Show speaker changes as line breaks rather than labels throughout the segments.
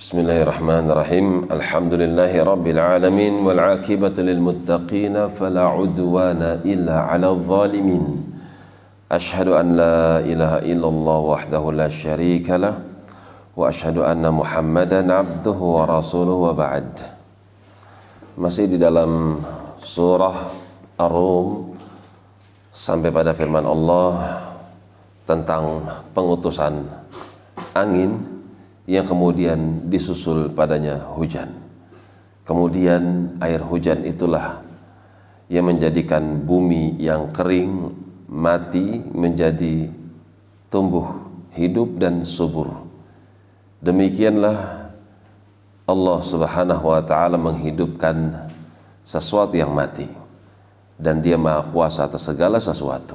Bismillahirrahmanirrahim. Alhamdulillahi rabbil alamin wal akibatu lil muttaqin fala udwana illa 'alal zalimin. Ashhadu an la ilaha illallah wahdahu la syarika lah wa ashhadu anna Masih di dalam surah Ar-Rum sampai pada firman Allah tentang pengutusan angin yang kemudian disusul padanya hujan. Kemudian air hujan itulah yang menjadikan bumi yang kering mati menjadi tumbuh hidup dan subur. Demikianlah Allah Subhanahu wa taala menghidupkan sesuatu yang mati dan dia maha kuasa atas segala sesuatu.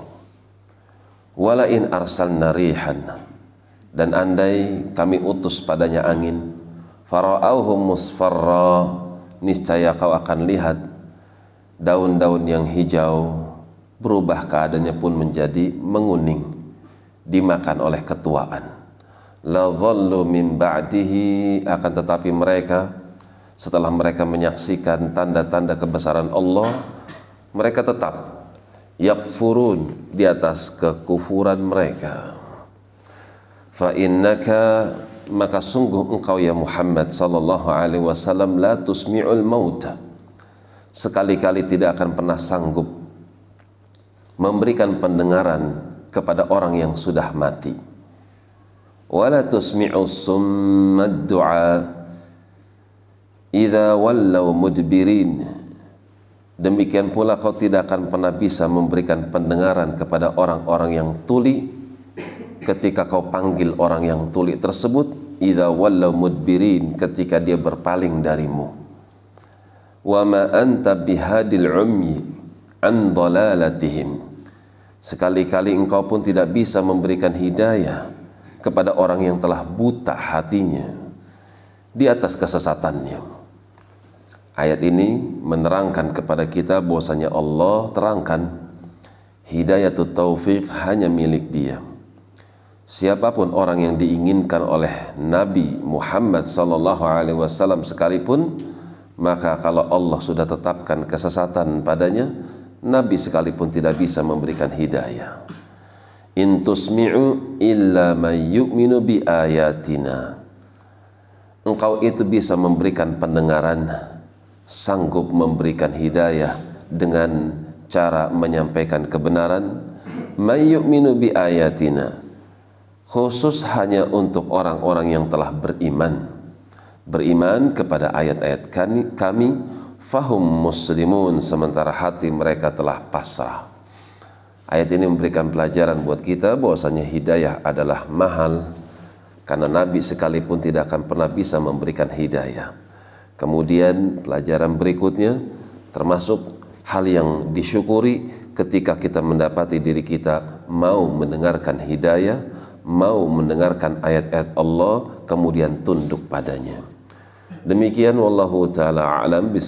Wala in arsalna rihan dan andai kami utus padanya angin fara'auhu musfarra niscaya kau akan lihat daun-daun yang hijau berubah keadaannya pun menjadi menguning dimakan oleh ketuaan. La dhallu min ba'dihi akan tetapi mereka setelah mereka menyaksikan tanda-tanda kebesaran Allah mereka tetap yakfurun di atas kekufuran mereka fa innaka maka sungguh engkau ya Muhammad sallallahu alaihi wasallam la tusmi'ul mauta. Sekali-kali tidak akan pernah sanggup memberikan pendengaran kepada orang yang sudah mati. Wala tusmi'u summad du'a idza wallaw mudbirin. Demikian pula kau tidak akan pernah bisa memberikan pendengaran kepada orang-orang yang tuli ketika kau panggil orang yang tuli tersebut idza wallaw mudbirin ketika dia berpaling darimu. Wa ma anta bihadil ummi an dalalatihim. Sekali-kali engkau pun tidak bisa memberikan hidayah kepada orang yang telah buta hatinya di atas kesesatannya. Ayat ini menerangkan kepada kita bahwasanya Allah terangkan hidayah taufik hanya milik dia siapa pun orang yang diinginkan oleh Nabi Muhammad sallallahu alaihi wasallam sekalipun maka kalau Allah sudah tetapkan kesesatan padanya Nabi sekalipun tidak bisa memberikan hidayah. In tusmi'u illa may yu'minu ayatina. Engkau itu bisa memberikan pendengaran sanggup memberikan hidayah dengan cara menyampaikan kebenaran. May yu'minu ayatina khusus hanya untuk orang-orang yang telah beriman. Beriman kepada ayat-ayat kami, fahum muslimun sementara hati mereka telah pasrah. Ayat ini memberikan pelajaran buat kita bahwasanya hidayah adalah mahal karena Nabi sekalipun tidak akan pernah bisa memberikan hidayah. Kemudian pelajaran berikutnya termasuk hal yang disyukuri ketika kita mendapati diri kita mau mendengarkan hidayah mau mendengarkan ayat-ayat Allah kemudian tunduk padanya. Demikian wallahu taala alam bis